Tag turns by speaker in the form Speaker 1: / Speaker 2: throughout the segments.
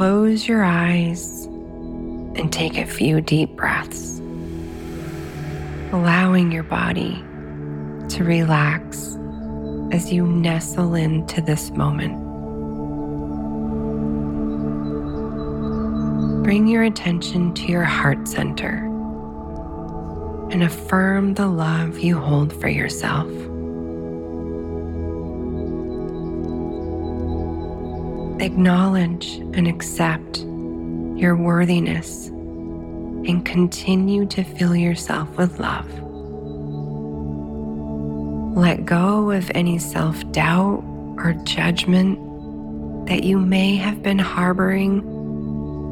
Speaker 1: Close your eyes and take a few deep breaths, allowing your body to relax as you nestle into this moment. Bring your attention to your heart center and affirm the love you hold for yourself. Acknowledge and accept your worthiness and continue to fill yourself with love. Let go of any self doubt or judgment that you may have been harboring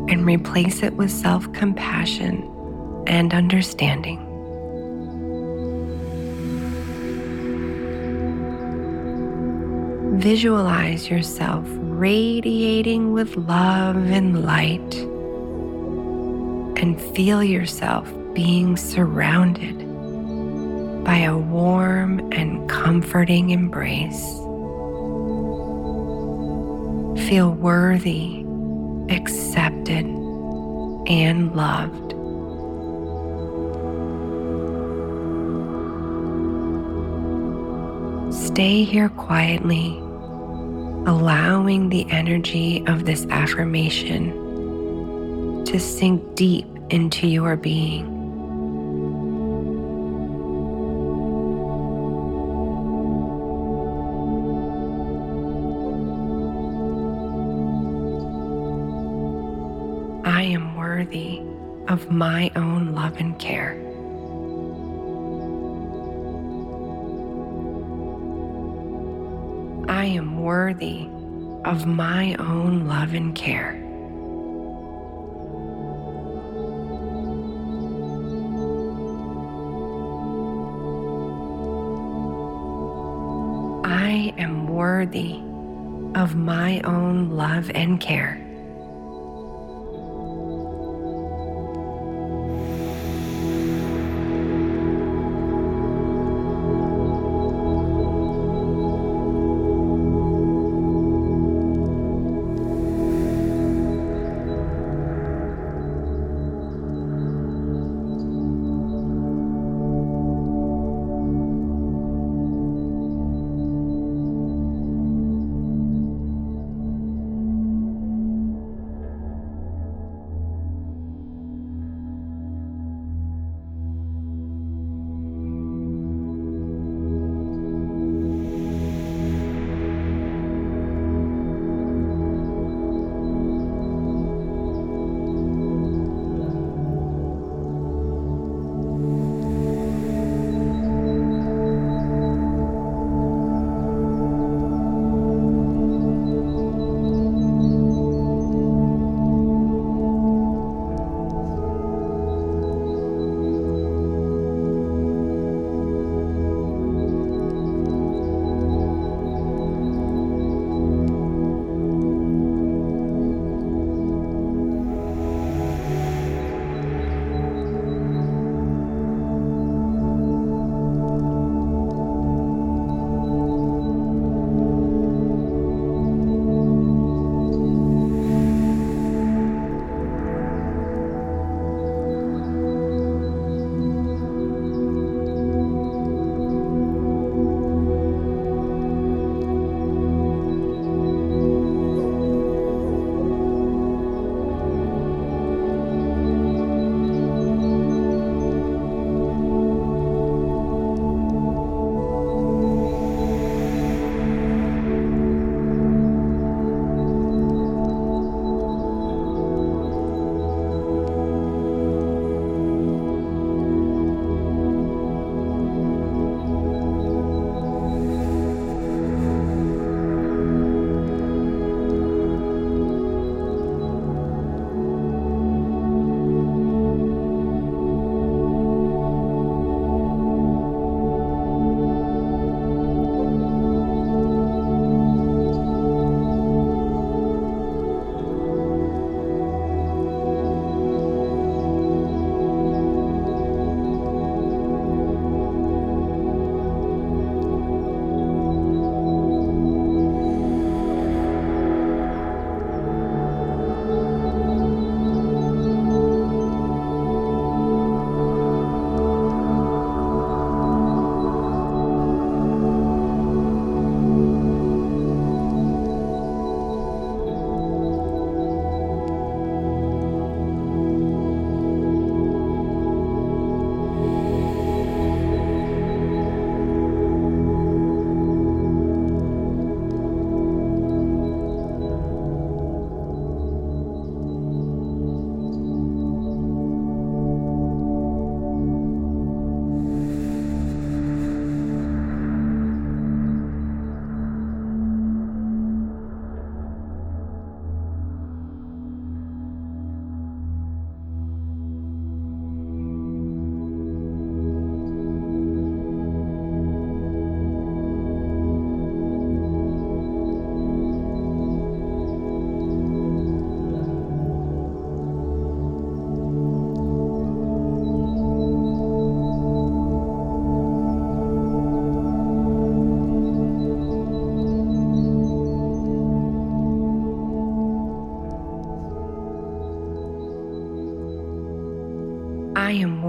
Speaker 1: and replace it with self compassion and understanding. Visualize yourself radiating with love and light, and feel yourself being surrounded by a warm and comforting embrace. Feel worthy, accepted, and loved. Stay here quietly allowing the energy of this affirmation to sink deep into your being. I am worthy of my own love and care. I am worthy of my own love and care. I am worthy of my own love and care.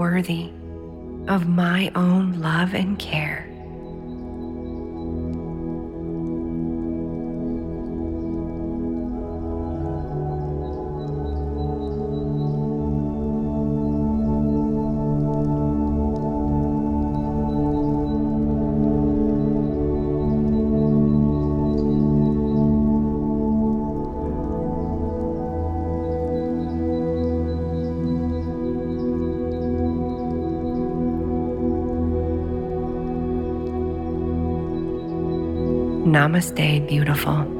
Speaker 1: Worthy of my own love and care. Namaste, beautiful.